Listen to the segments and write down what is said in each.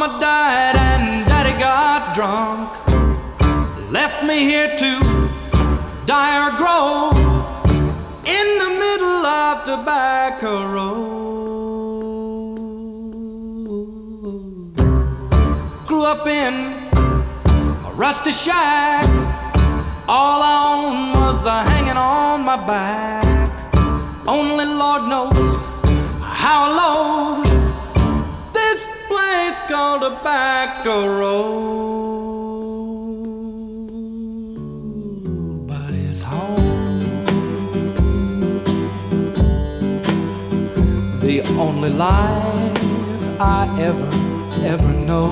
Mama died and daddy got drunk. Left me here to die or grow in the middle of Tobacco Road. Grew up in a rusty shack. All I owned was a hanging on my back. Only Lord knows how low place called a back Road. But it's home. The only life I ever, ever know.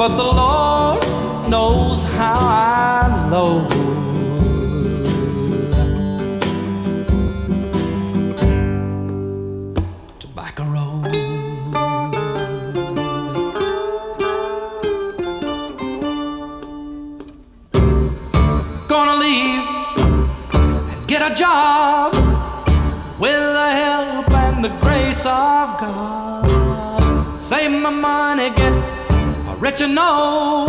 But the Lord knows how I loathe job with the help and the grace of God. Save my money, get rich and know.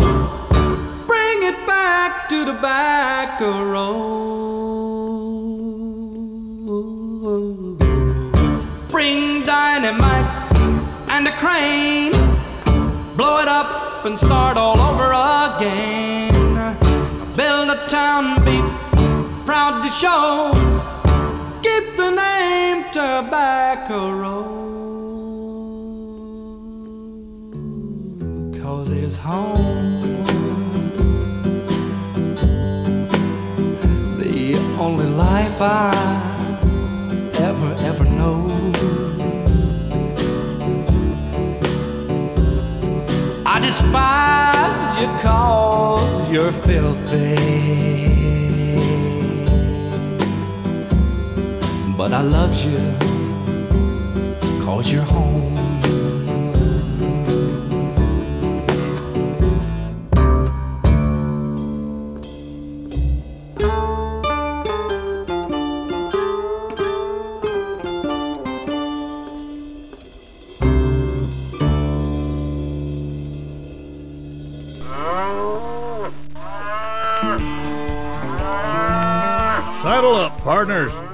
Bring it back to Tobacco Road. Bring dynamite and a crane. Blow it up and start all over again. Build a town, be proud to show. Keep the name Tobacco Road. Cause it's home. The only life I ever, ever know. I despise you cause you're filthy. But I love you cause you're home. Saddle up, partners.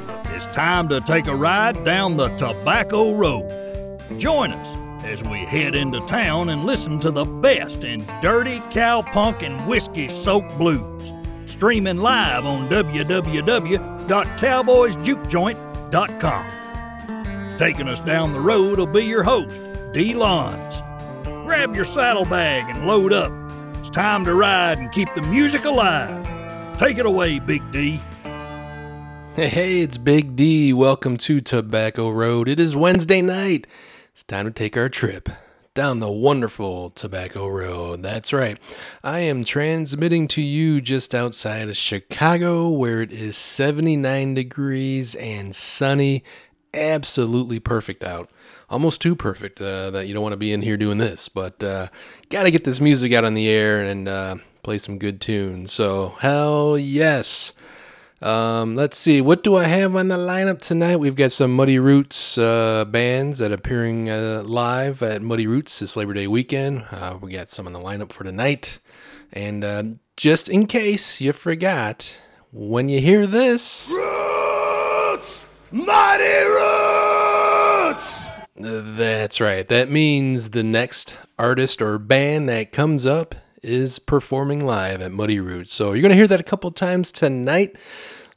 Time to take a ride down the Tobacco Road. Join us as we head into town and listen to the best in dirty cowpunk and whiskey soaked blues. Streaming live on www.cowboysjukejoint.com. Taking us down the road will be your host, D. Lons. Grab your saddlebag and load up. It's time to ride and keep the music alive. Take it away, Big D. Hey, it's Big D. Welcome to Tobacco Road. It is Wednesday night. It's time to take our trip down the wonderful Tobacco Road. That's right. I am transmitting to you just outside of Chicago where it is 79 degrees and sunny. Absolutely perfect out. Almost too perfect uh, that you don't want to be in here doing this, but uh, got to get this music out on the air and uh, play some good tunes. So, hell yes. Um, let's see, what do I have on the lineup tonight? We've got some Muddy Roots uh, bands that are appearing uh, live at Muddy Roots this Labor Day weekend. Uh, we got some on the lineup for tonight. And uh, just in case you forgot, when you hear this, Roots! Mighty Roots! that's right. That means the next artist or band that comes up is performing live at Muddy Roots. So you're going to hear that a couple times tonight.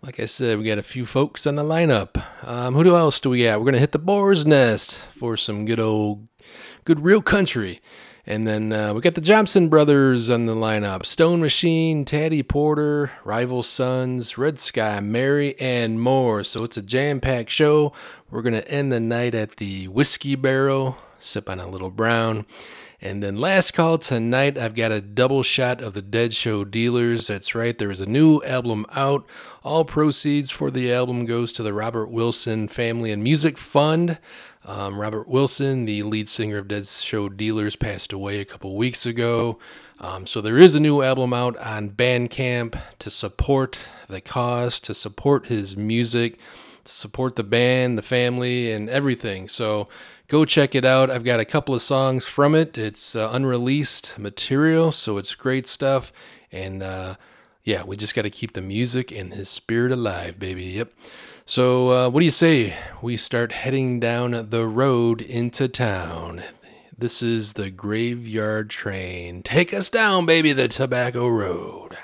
Like I said, we got a few folks on the lineup. Um, who else do we got? We're going to hit the Boar's Nest for some good old, good real country. And then uh, we got the Johnson Brothers on the lineup Stone Machine, Taddy Porter, Rival Sons, Red Sky, Mary, and more. So it's a jam packed show. We're going to end the night at the Whiskey Barrel, sip on a little brown. And then last call tonight, I've got a double shot of the Dead Show Dealers. That's right, there is a new album out. All proceeds for the album goes to the Robert Wilson Family and Music Fund. Um, Robert Wilson, the lead singer of Dead Show Dealers, passed away a couple weeks ago. Um, so there is a new album out on Bandcamp to support the cause, to support his music, to support the band, the family, and everything. So go check it out. I've got a couple of songs from it. It's uh, unreleased material, so it's great stuff. And uh, yeah, we just got to keep the music and his spirit alive, baby. Yep. So, uh, what do you say? We start heading down the road into town. This is the graveyard train. Take us down, baby, the tobacco road.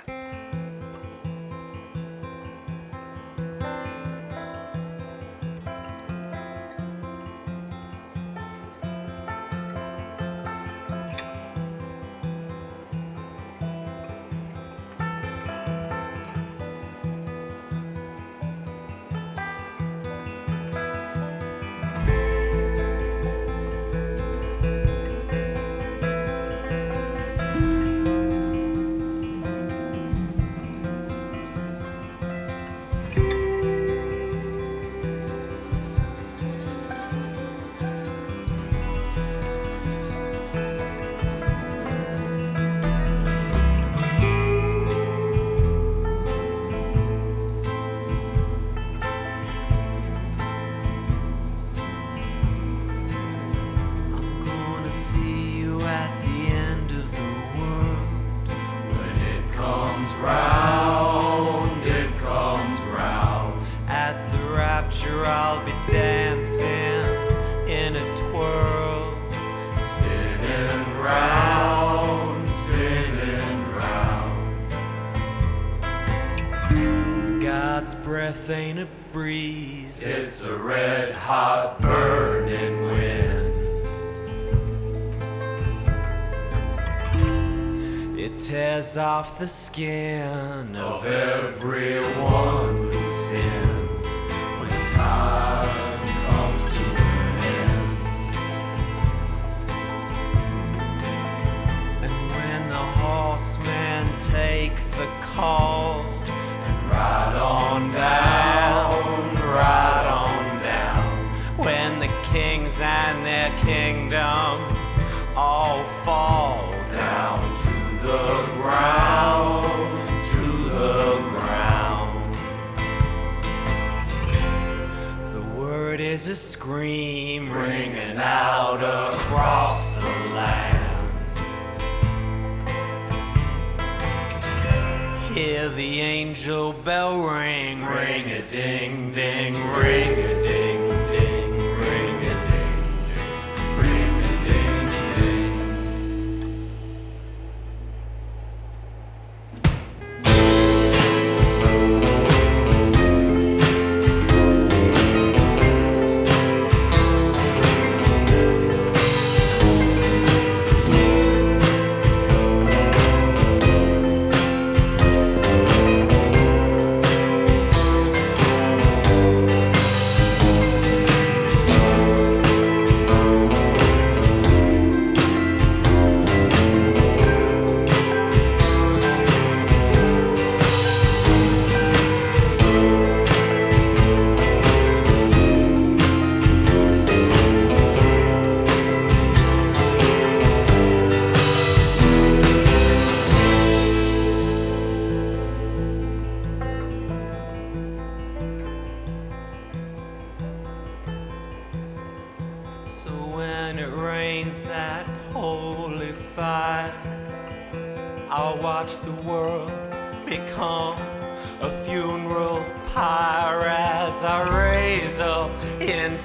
Horsemen take the call and ride on down, ride on down, when the kings and their kingdoms all fall down to the ground, to the ground. The word is a scream ringing out across Hear the angel bell ring, ring a ding ding, ring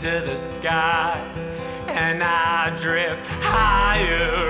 into the sky. And I drift higher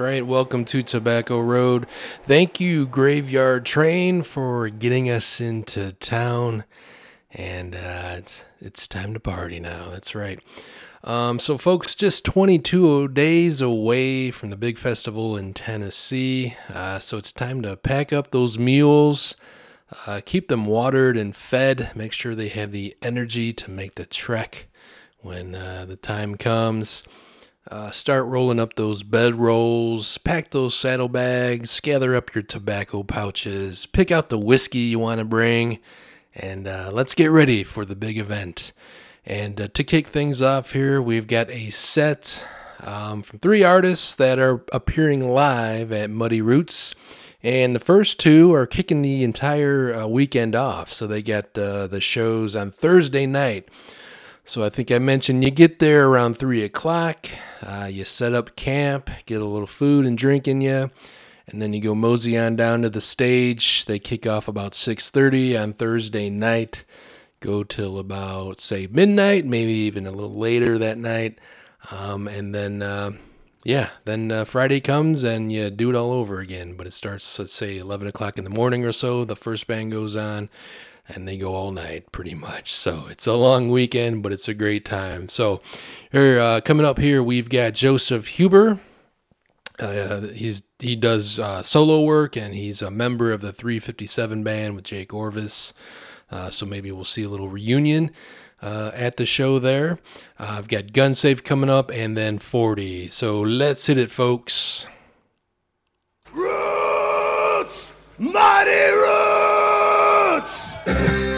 right. Welcome to Tobacco Road. Thank you, Graveyard Train, for getting us into town. And uh, it's, it's time to party now. That's right. Um, so, folks, just 22 days away from the big festival in Tennessee. Uh, so, it's time to pack up those mules, uh, keep them watered and fed, make sure they have the energy to make the trek when uh, the time comes. Uh, start rolling up those bed rolls, pack those saddlebags, gather up your tobacco pouches, pick out the whiskey you want to bring, and uh, let's get ready for the big event. And uh, to kick things off here, we've got a set um, from three artists that are appearing live at Muddy Roots. And the first two are kicking the entire uh, weekend off. So they got uh, the shows on Thursday night. So I think I mentioned you get there around 3 o'clock. Uh, you set up camp, get a little food and drink in you. And then you go mosey on down to the stage. They kick off about 6.30 on Thursday night go till about say midnight, maybe even a little later that night, um, and then uh, yeah, then uh, Friday comes and you do it all over again. But it starts let's say eleven o'clock in the morning or so. The first band goes on. And they go all night pretty much. So it's a long weekend, but it's a great time. So, here, uh, coming up here, we've got Joseph Huber. Uh, he's he does uh, solo work and he's a member of the 357 band with Jake Orvis. Uh, so maybe we'll see a little reunion uh, at the show there. Uh, I've got Gun Safe coming up and then 40. So let's hit it, folks. Roots! Mighty Roots! thank you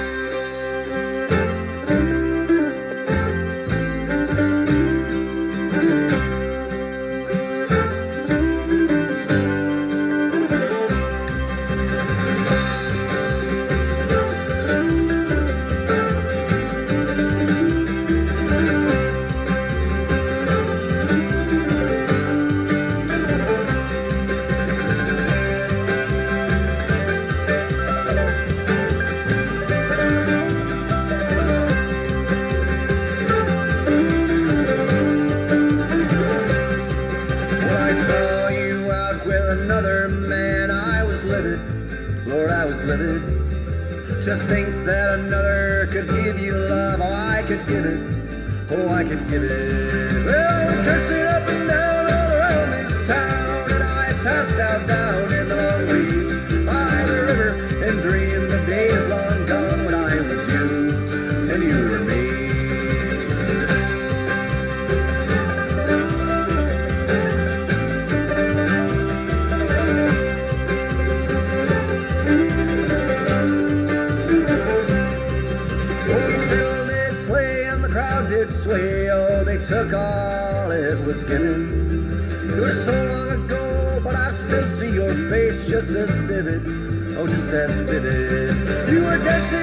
livid. To think that another could give you love, oh, I could give it. Oh, I could give it. Well, cursing up was given. It was so long ago, but I still see your face just as vivid. Oh, just as vivid. You were dancing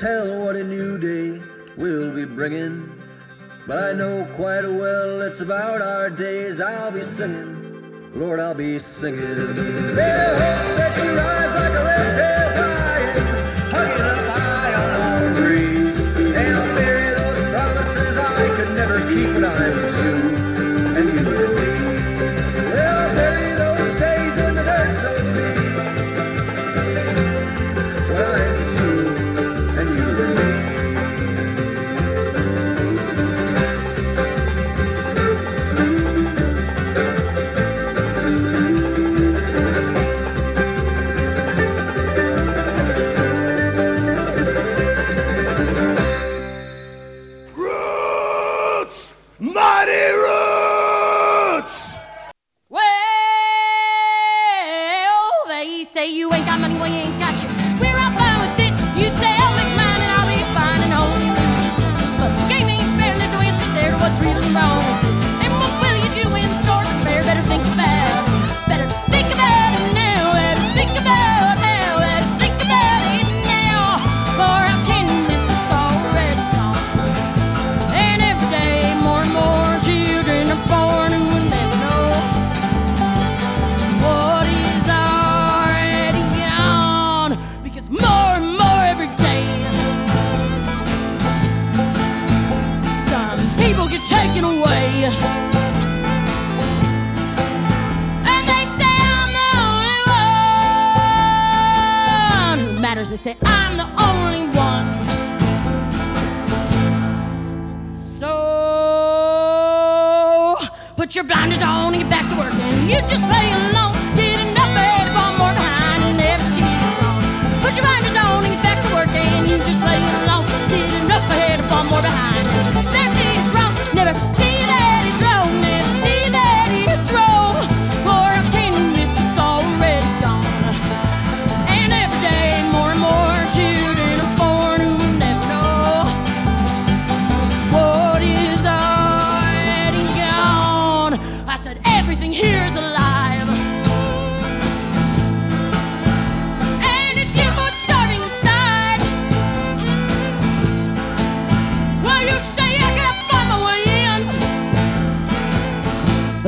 tell what a new day will be bringing. But I know quite well it's about our days I'll be singing. Lord, I'll be singing. Better hope that you rise like a red tail lion, hugging up high on warm breeze. And I'll bury those promises I could never keep when I was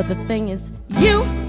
But the thing is, you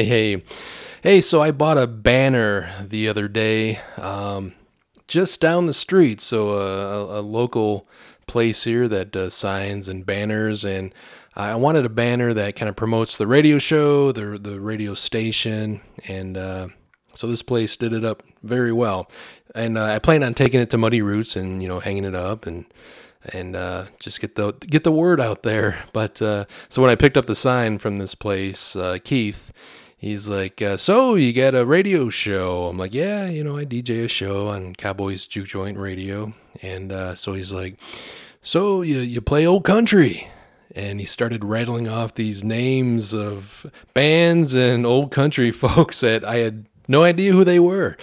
Hey, hey. Hey, so I bought a banner the other day um, just down the street. So, uh, a, a local place here that does signs and banners. And I wanted a banner that kind of promotes the radio show, the, the radio station. And uh, so this place did it up very well. And uh, I plan on taking it to Muddy Roots and, you know, hanging it up and and uh, just get the get the word out there. But uh, so when I picked up the sign from this place, uh, Keith, he's like, uh, "So you got a radio show?" I'm like, "Yeah, you know, I DJ a show on Cowboys Juke Joint Radio." And uh, so he's like, "So you you play old country?" And he started rattling off these names of bands and old country folks that I had no idea who they were.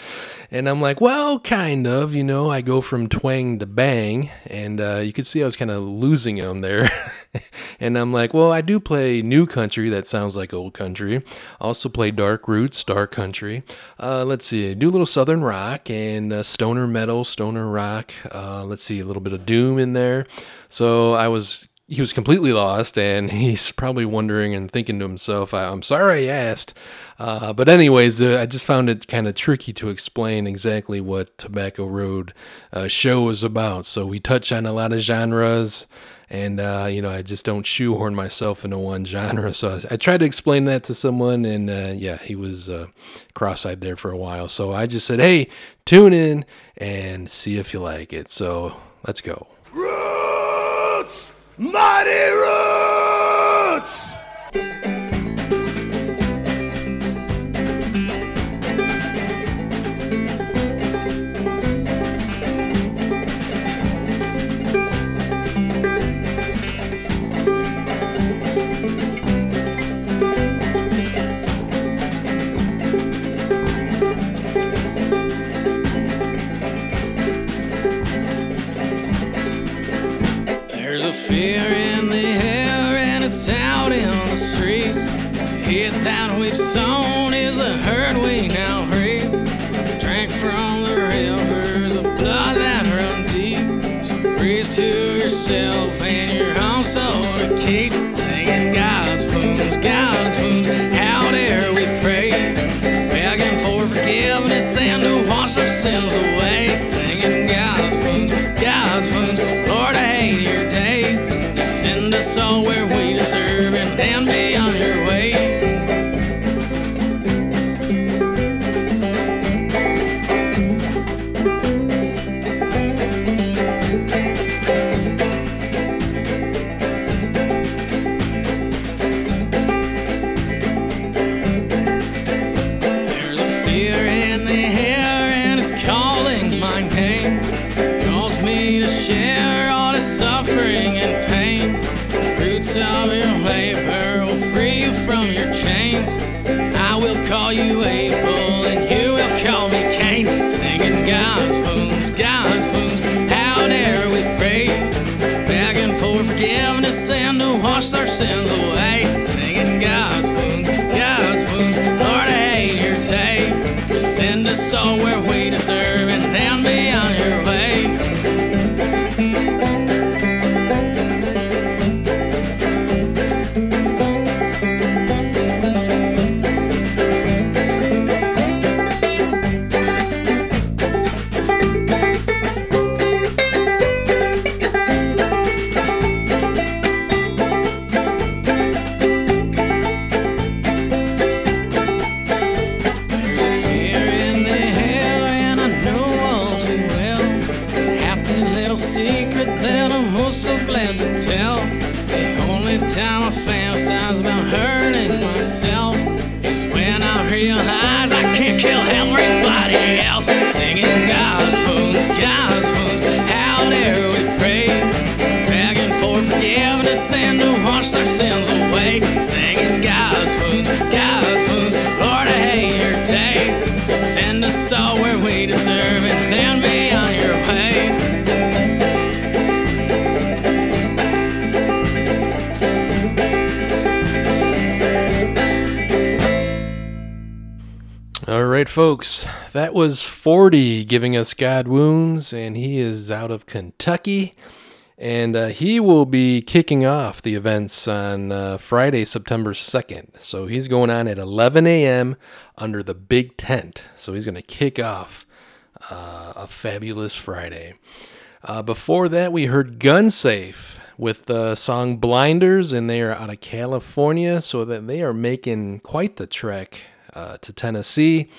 And I'm like, well, kind of, you know, I go from twang to bang. And uh, you could see I was kind of losing him there. and I'm like, well, I do play new country that sounds like old country. Also play dark roots, dark country. Uh, let's see, do a little southern rock and uh, stoner metal, stoner rock. Uh, let's see, a little bit of doom in there. So I was he was completely lost and he's probably wondering and thinking to himself i'm sorry i asked uh, but anyways uh, i just found it kind of tricky to explain exactly what tobacco road uh, show was about so we touch on a lot of genres and uh, you know i just don't shoehorn myself into one genre so i, tried to explain that to someone and uh, yeah he was uh, cross-eyed there for a while so i just said hey tune in and see if you like it so let's go Roots! Mighty Roots! A in the air and it's out in the streets. The Hit that we've sown is the herd we now reap. Drink from the rivers of blood that run deep. So preach to yourself and your own soul to keep singing God's wounds, God's wounds. How dare we pray, begging for forgiveness and to wash our sins away, singing us all where we deserve and folks, that was 40 giving us God Wounds, and he is out of Kentucky. And uh, he will be kicking off the events on uh, Friday, September 2nd. So he's going on at 11 a.m. under the big tent. So he's going to kick off uh, a fabulous Friday. Uh, before that, we heard Gunsafe with the song Blinders, and they are out of California, so that they are making quite the trek uh, to Tennessee.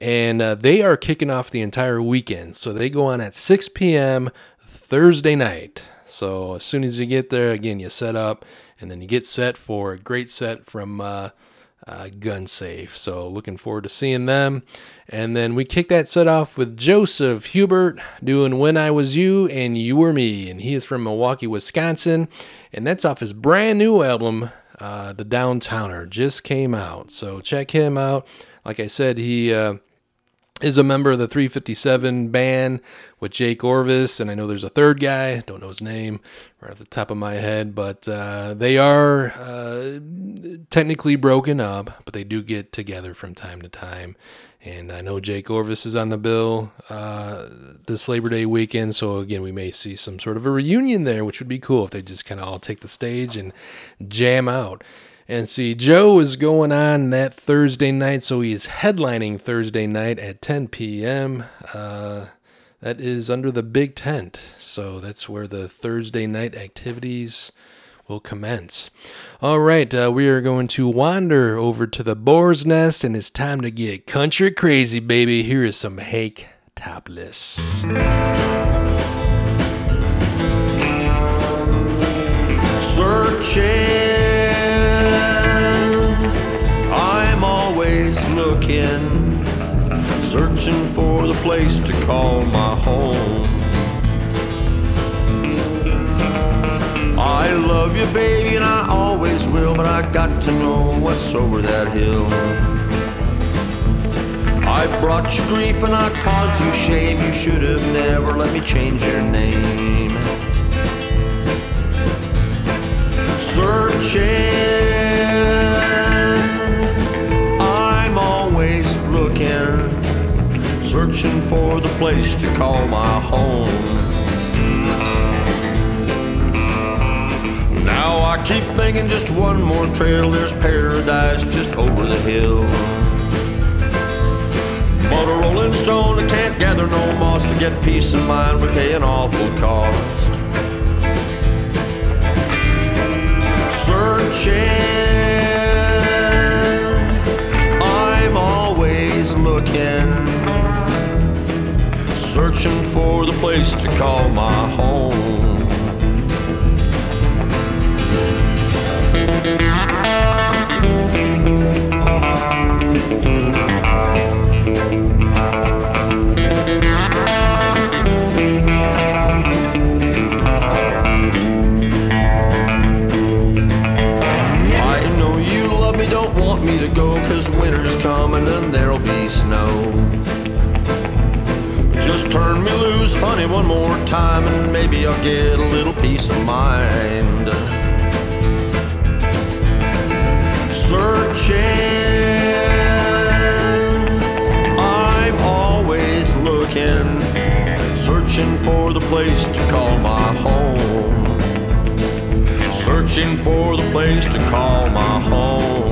And uh, they are kicking off the entire weekend. So they go on at 6 p.m. Thursday night. So as soon as you get there, again, you set up and then you get set for a great set from uh, uh, Gunsafe. So looking forward to seeing them. And then we kick that set off with Joseph Huber doing When I Was You and You Were Me. And he is from Milwaukee, Wisconsin. And that's off his brand new album, uh, The Downtowner. Just came out. So check him out. Like I said, he. Uh, is a member of the 357 band with Jake Orvis, and I know there's a third guy, don't know his name right off the top of my head, but uh, they are uh, technically broken up, but they do get together from time to time. And I know Jake Orvis is on the bill uh, this Labor Day weekend, so again, we may see some sort of a reunion there, which would be cool if they just kind of all take the stage and jam out. And see, Joe is going on that Thursday night, so he is headlining Thursday night at 10 p.m. Uh, that is under the big tent, so that's where the Thursday night activities will commence. All right, uh, we are going to wander over to the Boar's Nest, and it's time to get country crazy, baby. Here is some Hake Topless. searching. Searching for the place to call my home. I love you, baby, and I always will, but I got to know what's over that hill. I brought you grief and I caused you shame. You should have never let me change your name. Searching, I'm always looking, searching for the place to call my home. Now I keep thinking just one more trail, there's paradise just over the hill. But a rolling stone that can't gather no moss to get peace of mind would pay an awful cost. Searching, I'm always looking, searching for the place to call my home. I know you love me, don't want me to go, cause winter's coming and there time and maybe I'll get a little peace of mind. Searching, I'm always looking, searching for the place to call my home. Searching for the place to call my home.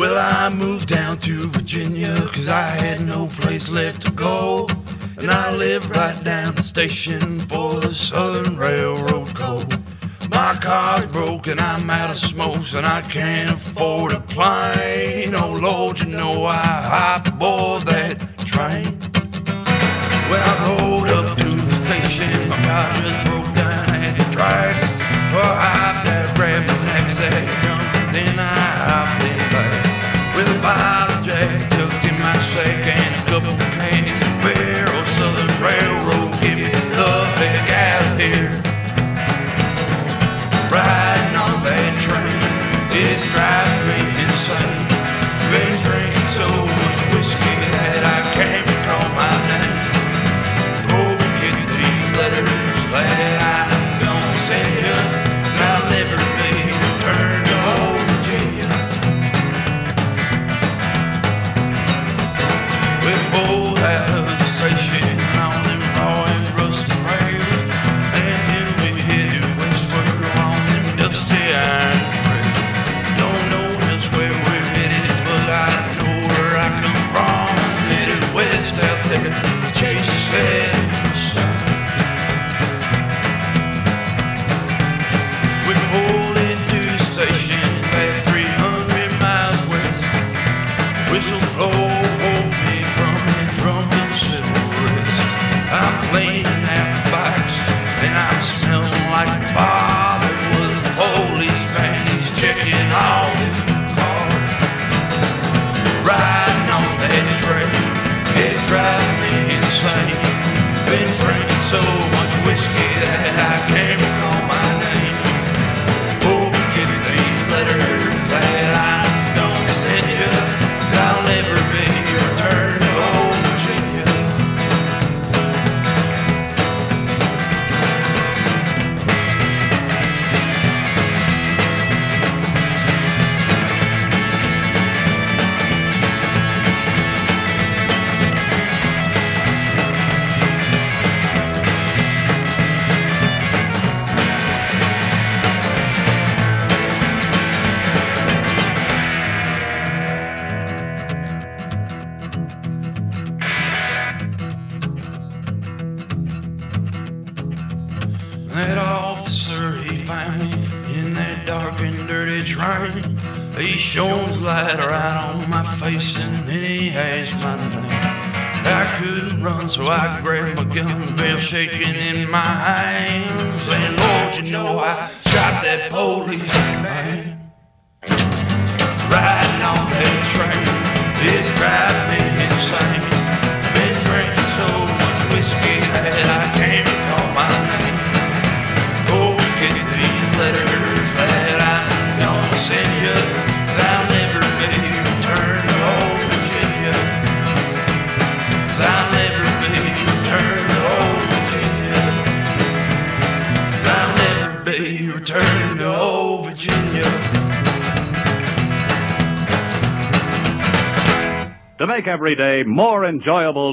Well, I moved down to Virginia cause I had no place left to go. And I live right down the station for the Southern Railroad Co. My car's broken, and I'm out of smokes, and I can't afford a plane. Oh Lord, you know I hop aboard that train. When I rode up to the station, my car just broke down at the tracks. So I that rabbit knapsack, then I hopped in back. With a bottle of Jack tucked in my sack and a couple cans of beer. Oh, Southern Railroad,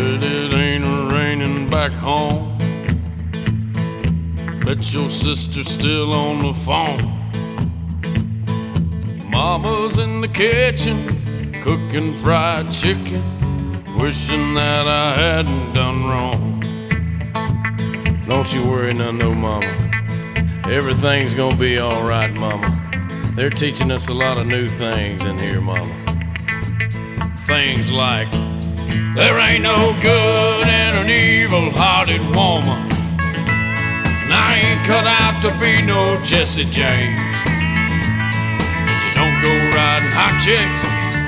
But it ain't raining back home. Bet your sister's still on the phone. Mama's in the kitchen cooking fried chicken, wishing that I hadn't done wrong. Don't you worry, none, no, Mama. Everything's gonna be alright, Mama. They're teaching us a lot of new things in here, Mama. Things like there ain't no good in an evil hearted woman. And I ain't cut out to be no Jesse James. You don't go riding hot chicks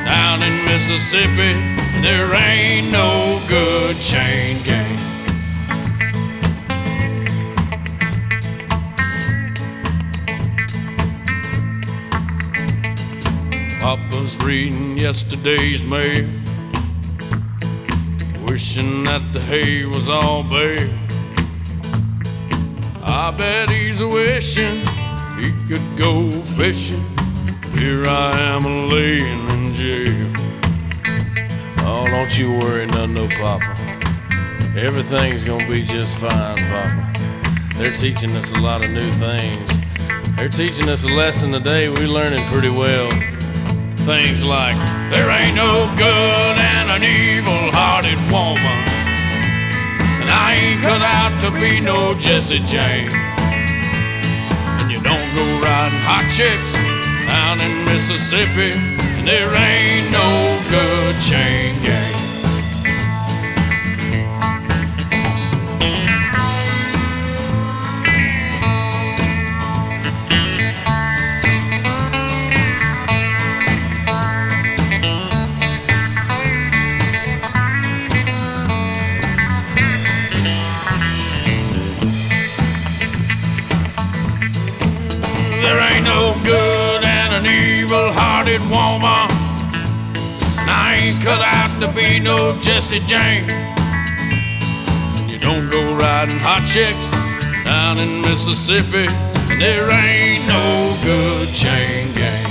down in Mississippi. There ain't no good chain gang. Papa's reading yesterday's mail, wishing that the hay was all bare. I bet he's wishing he could go fishing. Here I am laying in jail. Oh, don't you worry none, no, Papa. Everything's gonna be just fine, Papa. They're teaching us a lot of new things. They're teaching us a lesson today we're learning pretty well. Things like, there ain't no good and an evil hearted woman. And I ain't cut out to be no Jesse James. And you don't go riding hot chicks down in Mississippi. And there ain't no good chain gang. Cut out to be no Jesse James. You don't go riding hot chicks down in Mississippi. And there ain't no good chain gang.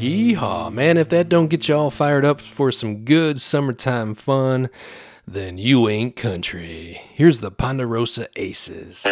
Yeehaw, man. If that don't get you all fired up for some good summertime fun, then you ain't country. Here's the Ponderosa Aces.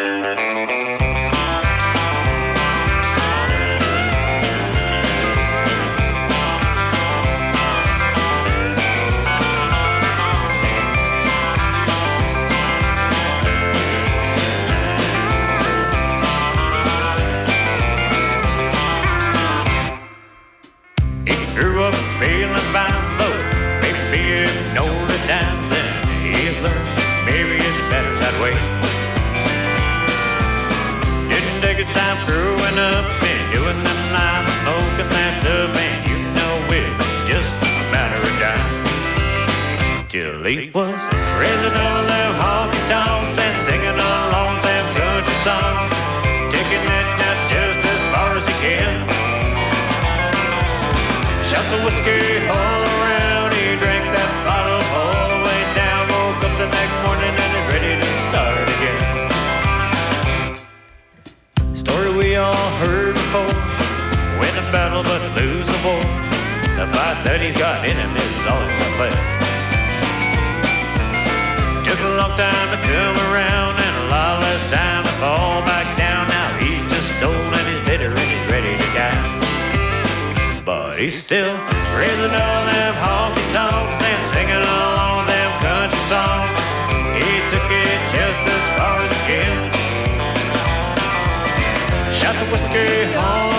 He was all them honky tonks and singing along them country songs, taking it out just as far as he can. Shots of whiskey all around. He drank that bottle all the way down. Woke up the next morning and is ready to start again. Story we all heard before. Win a battle but lose a war. The fight that he's got in him is all he's got left. Time to come around and a lot less time to fall back down. Now he's just old and he's bitter and he's ready to die. But he's still raising all them honky tonks and singing all them country songs. He took it just as far as he can. Shots of whiskey all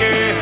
whiskey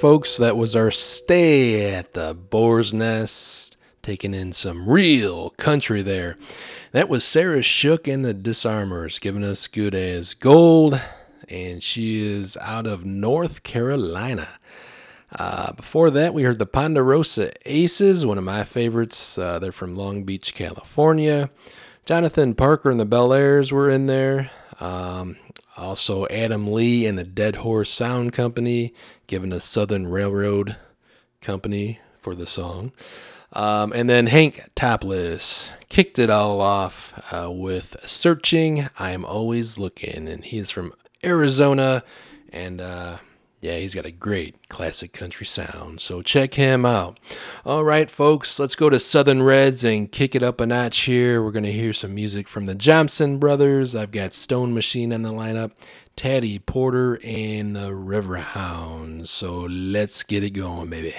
folks, that was our stay at the Boar's Nest, taking in some real country there. That was Sarah Shook and the Disarmers, giving us good as gold, and she is out of North Carolina. Uh, before that, we heard the Ponderosa Aces, one of my favorites. Uh, they're from Long Beach, California. Jonathan Parker and the Bel Airs were in there. Um, also, Adam Lee and the Dead Horse Sound Company, given us Southern Railroad Company for the song. Um, and then Hank Topless kicked it all off uh, with Searching, I'm Always Looking. And he is from Arizona. And uh, yeah, he's got a great classic country sound. So check him out. All right, folks, let's go to Southern Reds and kick it up a notch here. We're going to hear some music from the Jompson Brothers. I've got Stone Machine on the lineup. Taddy Porter and the Riverhounds. So let's get it going, baby.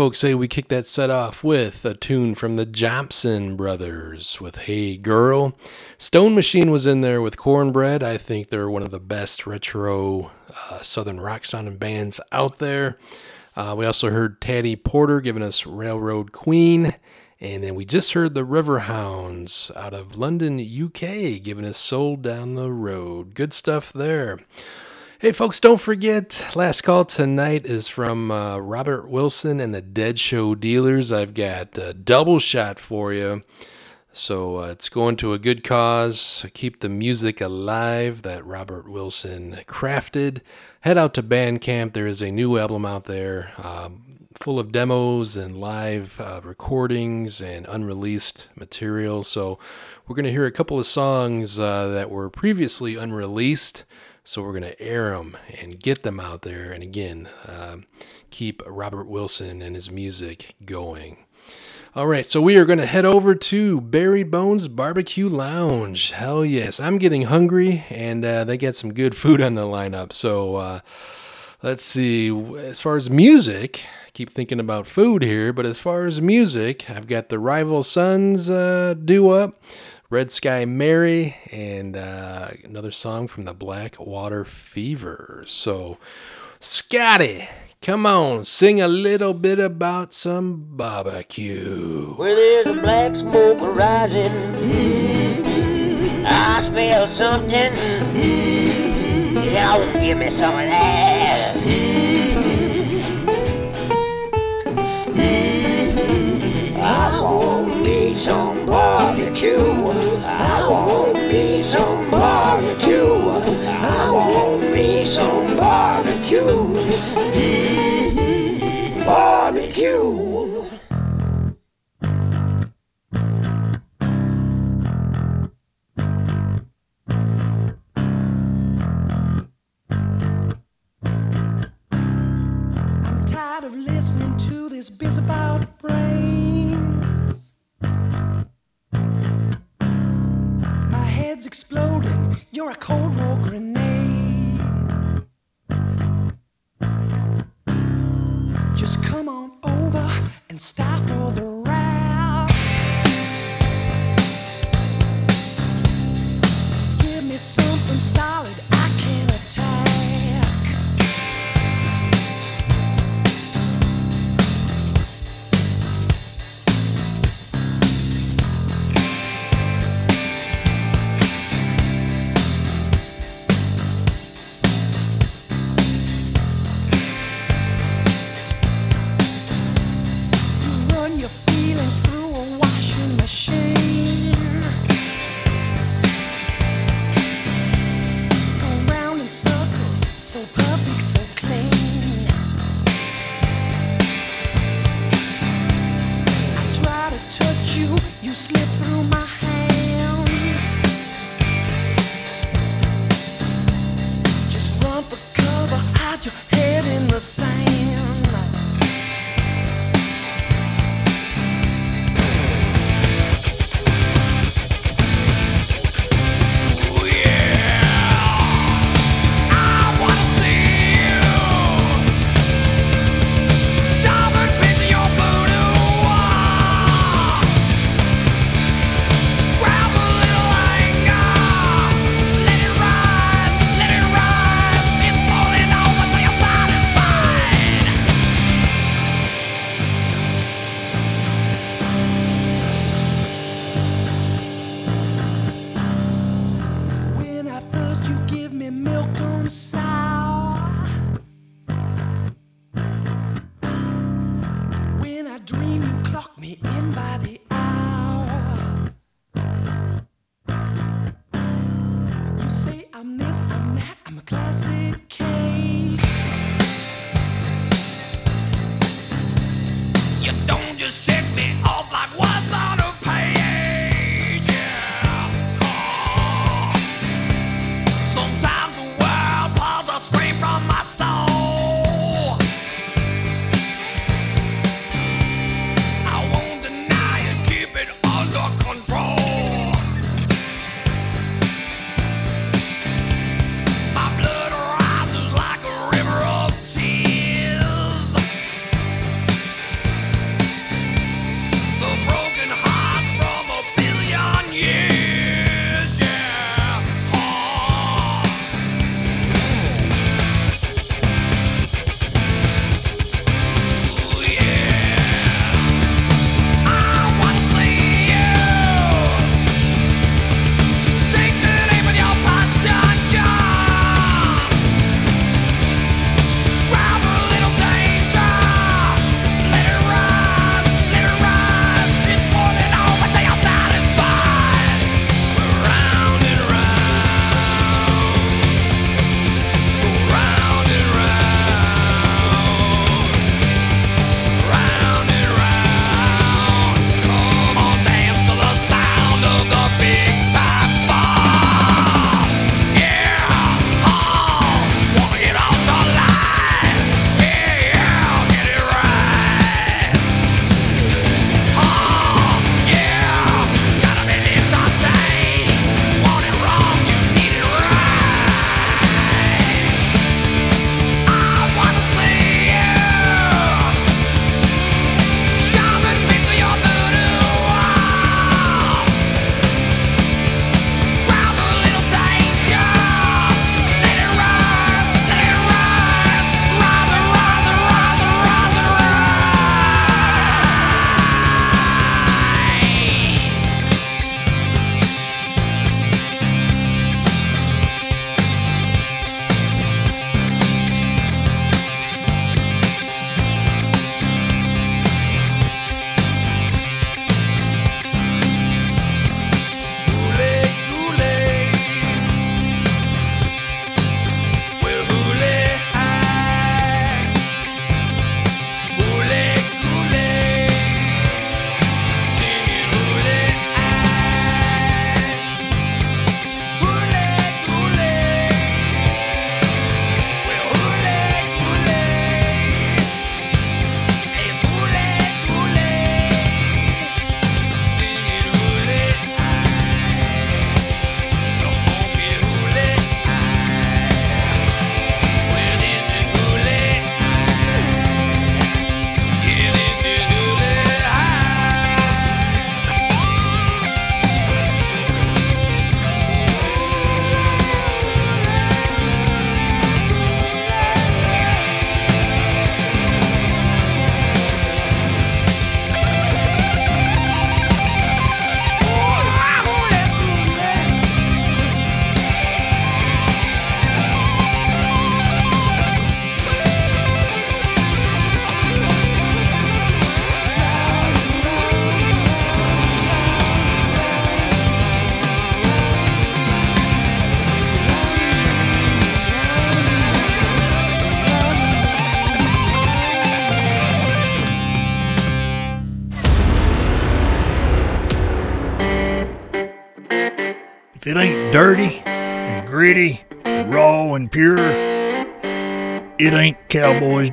Folks, say we kick that set off with a tune from the Jompson Brothers with Hey Girl. Stone Machine was in there with Cornbread. I think they're one of the best retro uh, southern rock sounding bands out there. Uh, we also heard Taddy Porter giving us Railroad Queen. And then we just heard the Riverhounds out of London, UK, giving us Soul Down the Road. Good stuff there. Hey, folks, don't forget, last call tonight is from uh, Robert Wilson and the Dead Show Dealers. I've got a double shot for you. So uh, it's going to a good cause. Keep the music alive that Robert Wilson crafted. Head out to Bandcamp. There is a new album out there um, full of demos and live uh, recordings and unreleased material. So we're going to hear a couple of songs uh, that were previously unreleased. So we're going to air them and get them out there. And again, uh, keep Robert Wilson and his music going. All right, so we are going to head over to Buried Bones Barbecue Lounge. Hell yes, I'm getting hungry, and uh, they got some good food on the lineup. So uh, let's see. As far as music, I keep thinking about food here, but as far as music, I've got the Rival Sons uh, do up. Red Sky Mary, and uh, another song from the Blackwater Fever. So, Scotty, come on, sing a little bit about some barbecue. Where there's a black smoke rising, I smell something. Y'all give me some of that. Barbecue. I want me some barbecue. I want me some barbecue. Barbecue. Exploding. You're a Cold War grenade. Just come on over and stop all the you, slip through my it ain't Cowboy's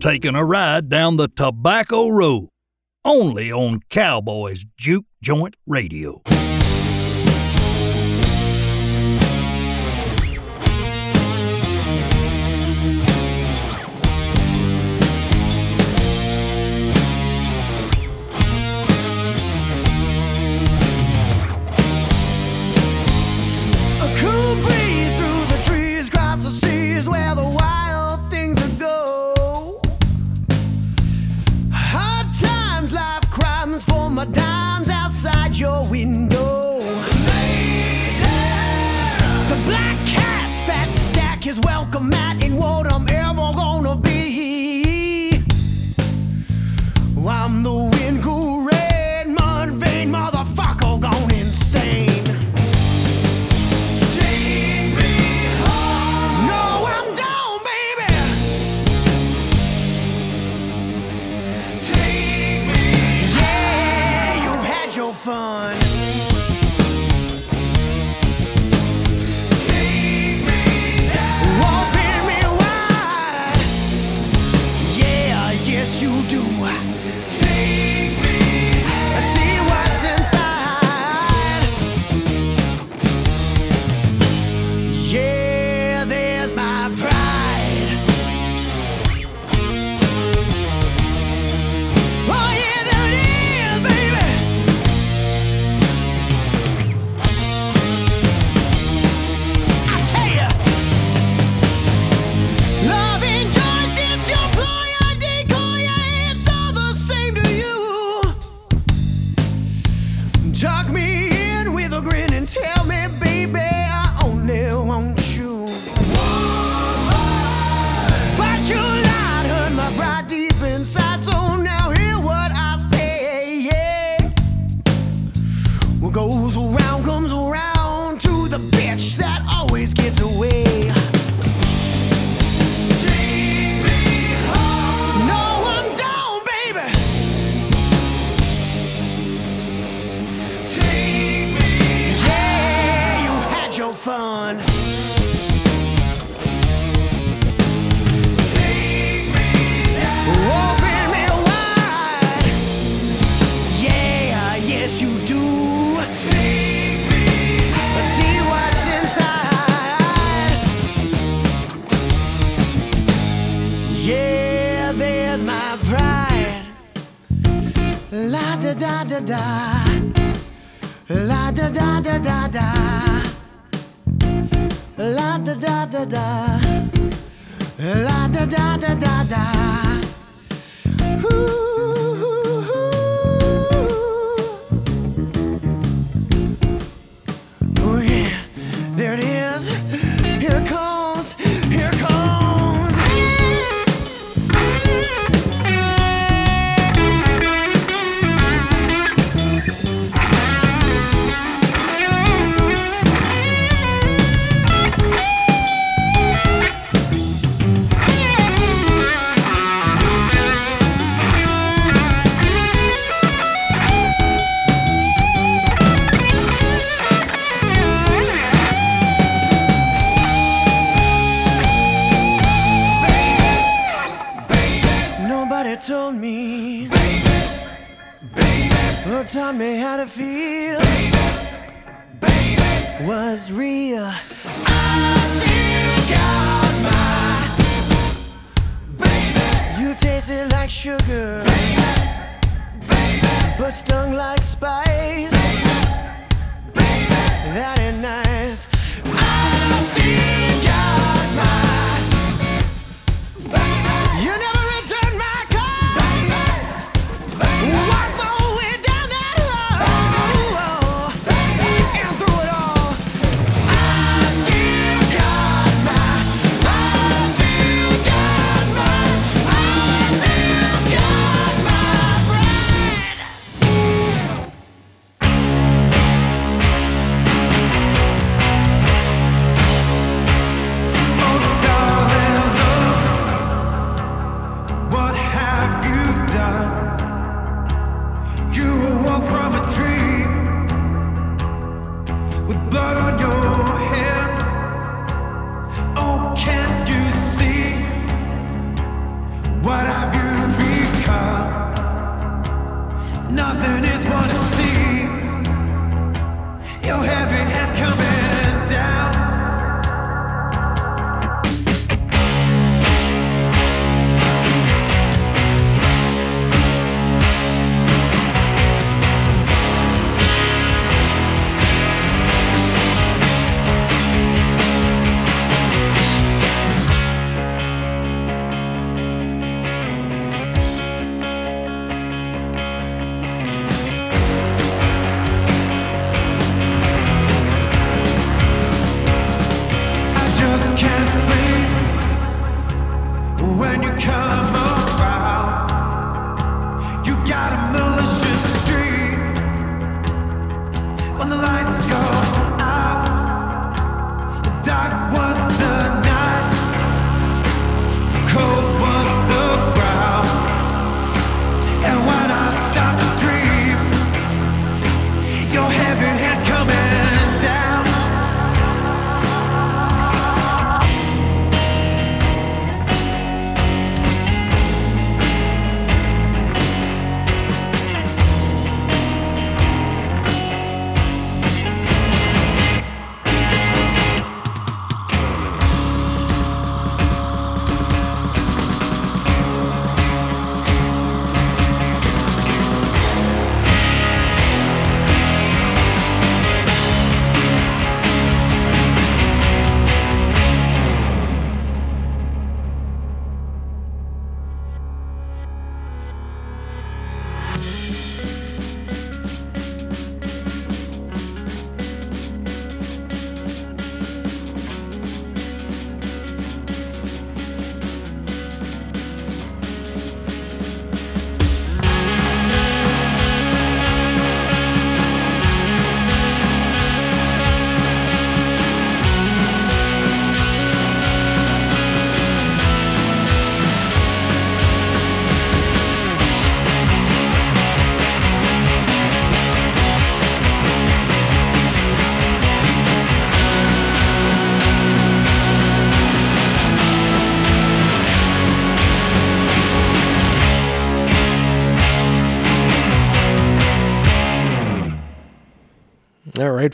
taking a ride down the Tobacco Road, only on Cowboys Juke Joint Radio. you do.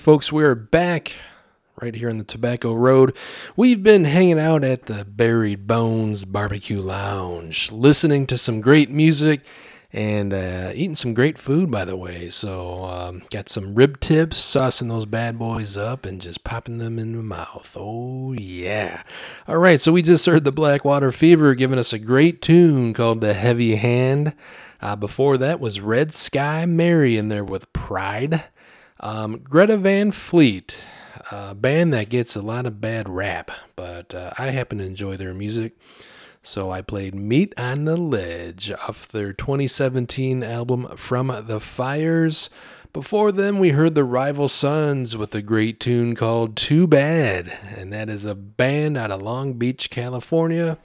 Folks, we are back right here on the Tobacco Road. We've been hanging out at the Buried Bones Barbecue Lounge, listening to some great music and uh, eating some great food, by the way. So, um, got some rib tips, saucing those bad boys up, and just popping them in the mouth. Oh, yeah. All right, so we just heard the Blackwater Fever giving us a great tune called The Heavy Hand. Uh, before that was Red Sky Mary in there with Pride. Um, Greta Van Fleet, a band that gets a lot of bad rap, but uh, I happen to enjoy their music. So I played Meet on the Ledge off their 2017 album From the Fires. Before them, we heard the Rival Sons with a great tune called Too Bad, and that is a band out of Long Beach, California.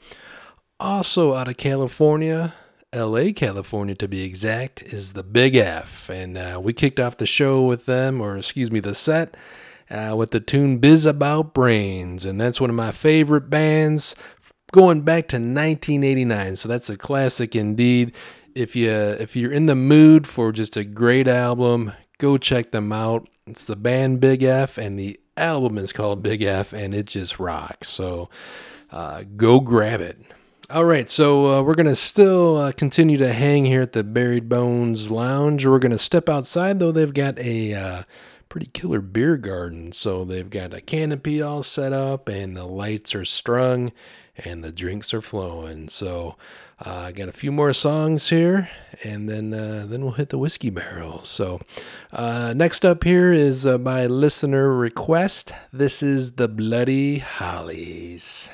Also out of California, LA, California to be exact, is the Big F. And uh, we kicked off the show with them, or excuse me, the set, uh, with the tune Biz About Brains. And that's one of my favorite bands going back to 1989. So that's a classic indeed. If you if you're in the mood for just a great album, go check them out. It's the band Big F, and the album is called Big F, and it just rocks. So uh, go grab it. All right, so uh, we're gonna still uh, continue to hang here at the Buried Bones Lounge. We're gonna step outside though. They've got a uh, pretty killer beer garden, so they've got a canopy all set up, and the lights are strung, and the drinks are flowing. So uh, I got a few more songs here, and then uh, then we'll hit the whiskey barrel. So uh, next up here is by listener request. This is the Bloody Hollies.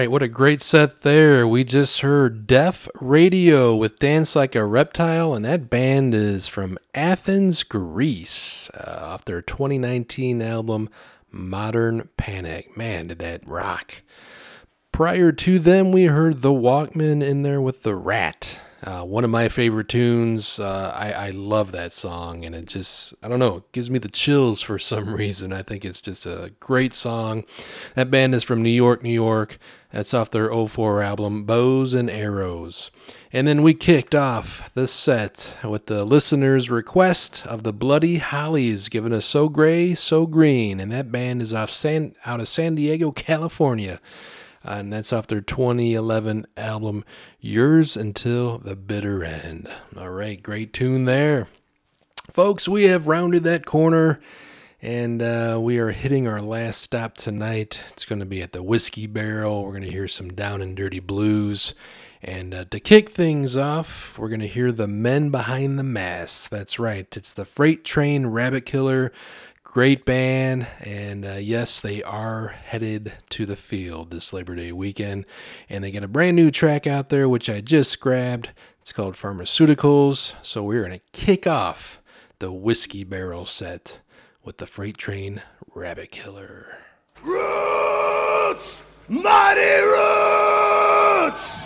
Right, what a great set there. We just heard Deaf Radio with Dance Like a Reptile, and that band is from Athens, Greece, uh, off their 2019 album Modern Panic. Man, did that rock. Prior to them, we heard The Walkmen in there with The Rat. Uh, one of my favorite tunes. Uh, I, I love that song, and it just, I don't know, gives me the chills for some reason. I think it's just a great song. That band is from New York, New York. That's off their 04 album, Bows and Arrows. And then we kicked off the set with the listener's request of the Bloody Hollies, giving us So Gray, So Green. And that band is off San, out of San Diego, California. Uh, and that's off their 2011 album, Yours Until the Bitter End. All right, great tune there. Folks, we have rounded that corner and uh, we are hitting our last stop tonight. It's going to be at the Whiskey Barrel. We're going to hear some Down and Dirty Blues. And uh, to kick things off, we're going to hear the Men Behind the Masks. That's right, it's the Freight Train Rabbit Killer Great band, and uh, yes, they are headed to the field this Labor Day weekend, and they got a brand new track out there which I just grabbed. It's called Pharmaceuticals. So we're gonna kick off the whiskey barrel set with the Freight Train Rabbit Killer. Roots! Muddy Roots!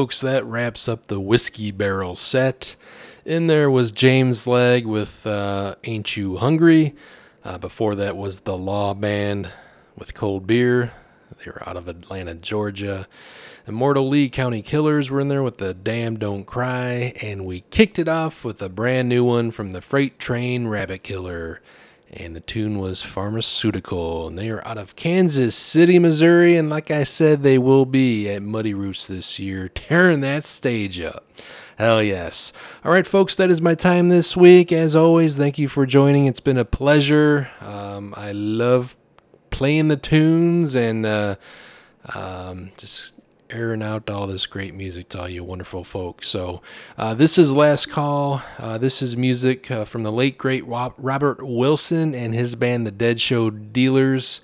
Folks, that wraps up the Whiskey Barrel set. In there was James Leg with uh, Ain't You Hungry. Uh, before that was the Law Band with Cold Beer. They were out of Atlanta, Georgia. Immortal Lee County Killers were in there with the Damn Don't Cry. And we kicked it off with a brand new one from the Freight Train Rabbit Killer. And the tune was Pharmaceutical. And they are out of Kansas City, Missouri. And like I said, they will be at Muddy Roots this year, tearing that stage up. Hell yes. All right, folks, that is my time this week. As always, thank you for joining. It's been a pleasure. Um, I love playing the tunes and uh, um, just airing out all this great music to all you wonderful folks. So, uh, this is Last Call. Uh, this is music uh, from the late, great Robert Wilson and his band, The Dead Show Dealers.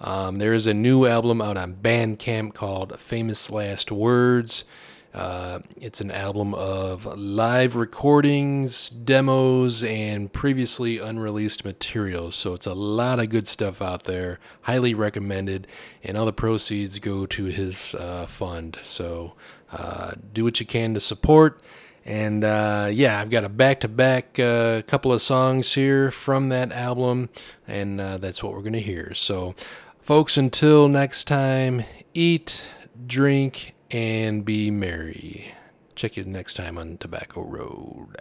Um, there is a new album out on Bandcamp called Famous Last Words. Uh, it's an album of live recordings, demos, and previously unreleased materials. So it's a lot of good stuff out there. Highly recommended. And all the proceeds go to his uh, fund. So uh, do what you can to support. And uh, yeah, I've got a back to back couple of songs here from that album. And uh, that's what we're going to hear. So, folks, until next time, eat, drink, and be merry. Check you next time on Tobacco Road.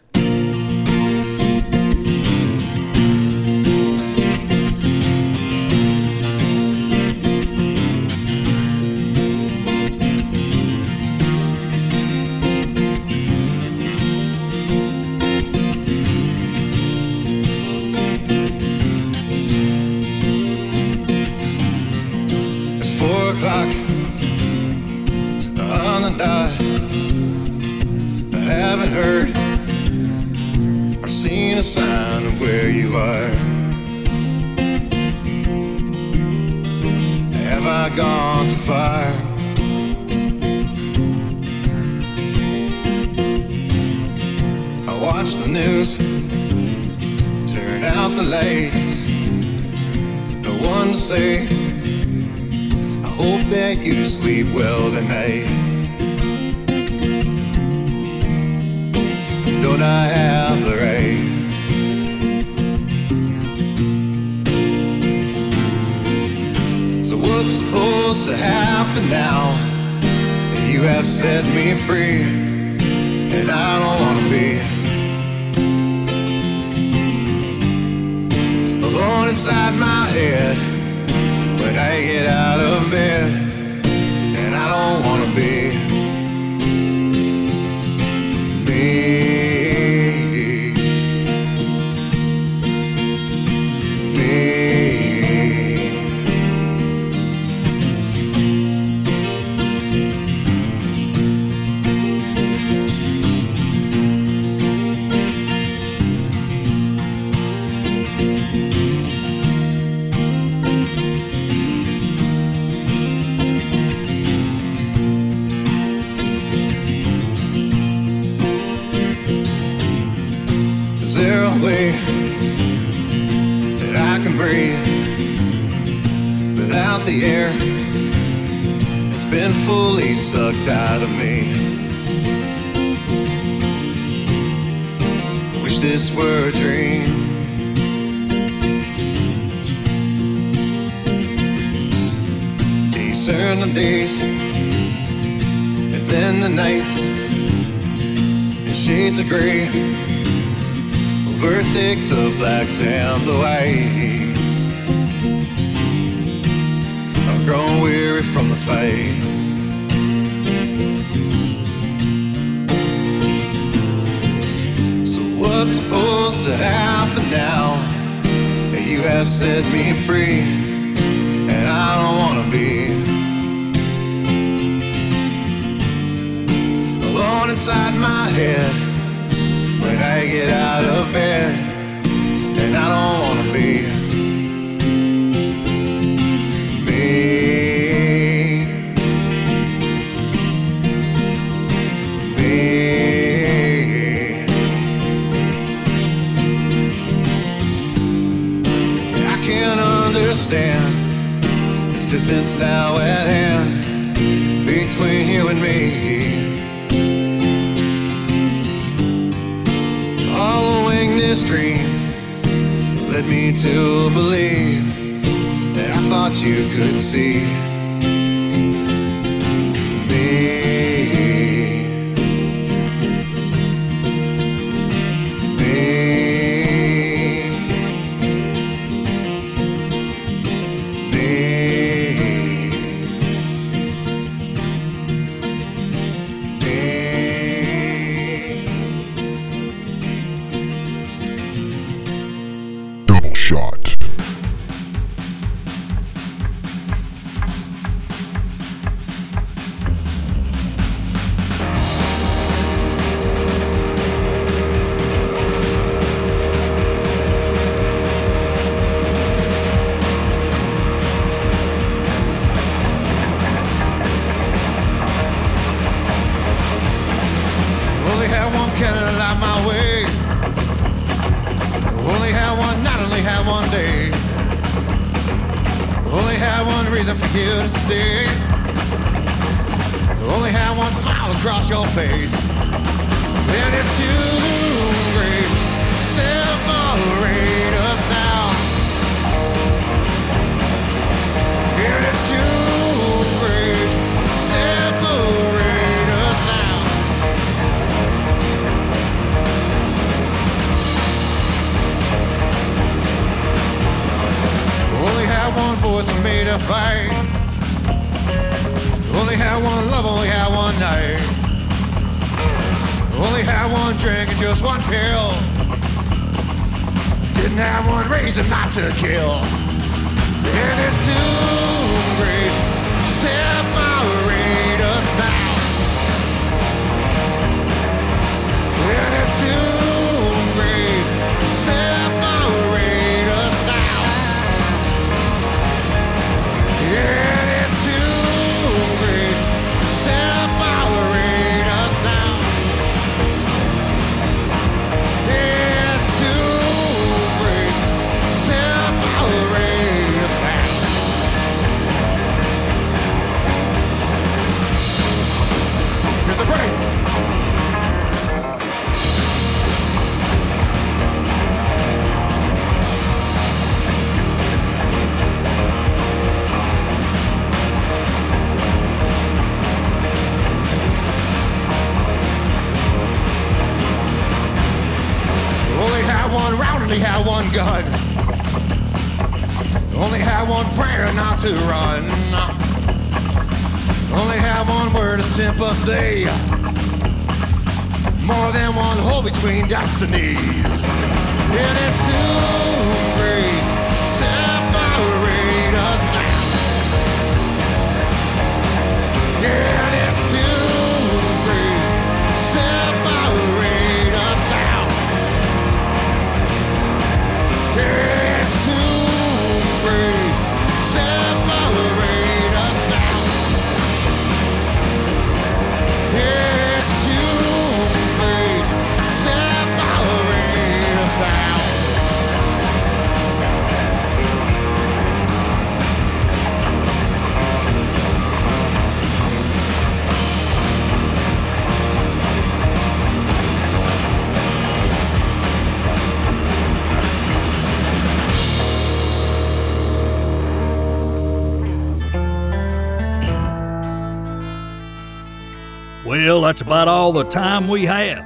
All the time we have.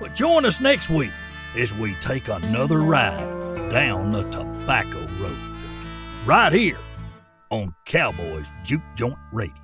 But join us next week as we take another ride down the Tobacco Road. Right here on Cowboys Juke Joint Radio.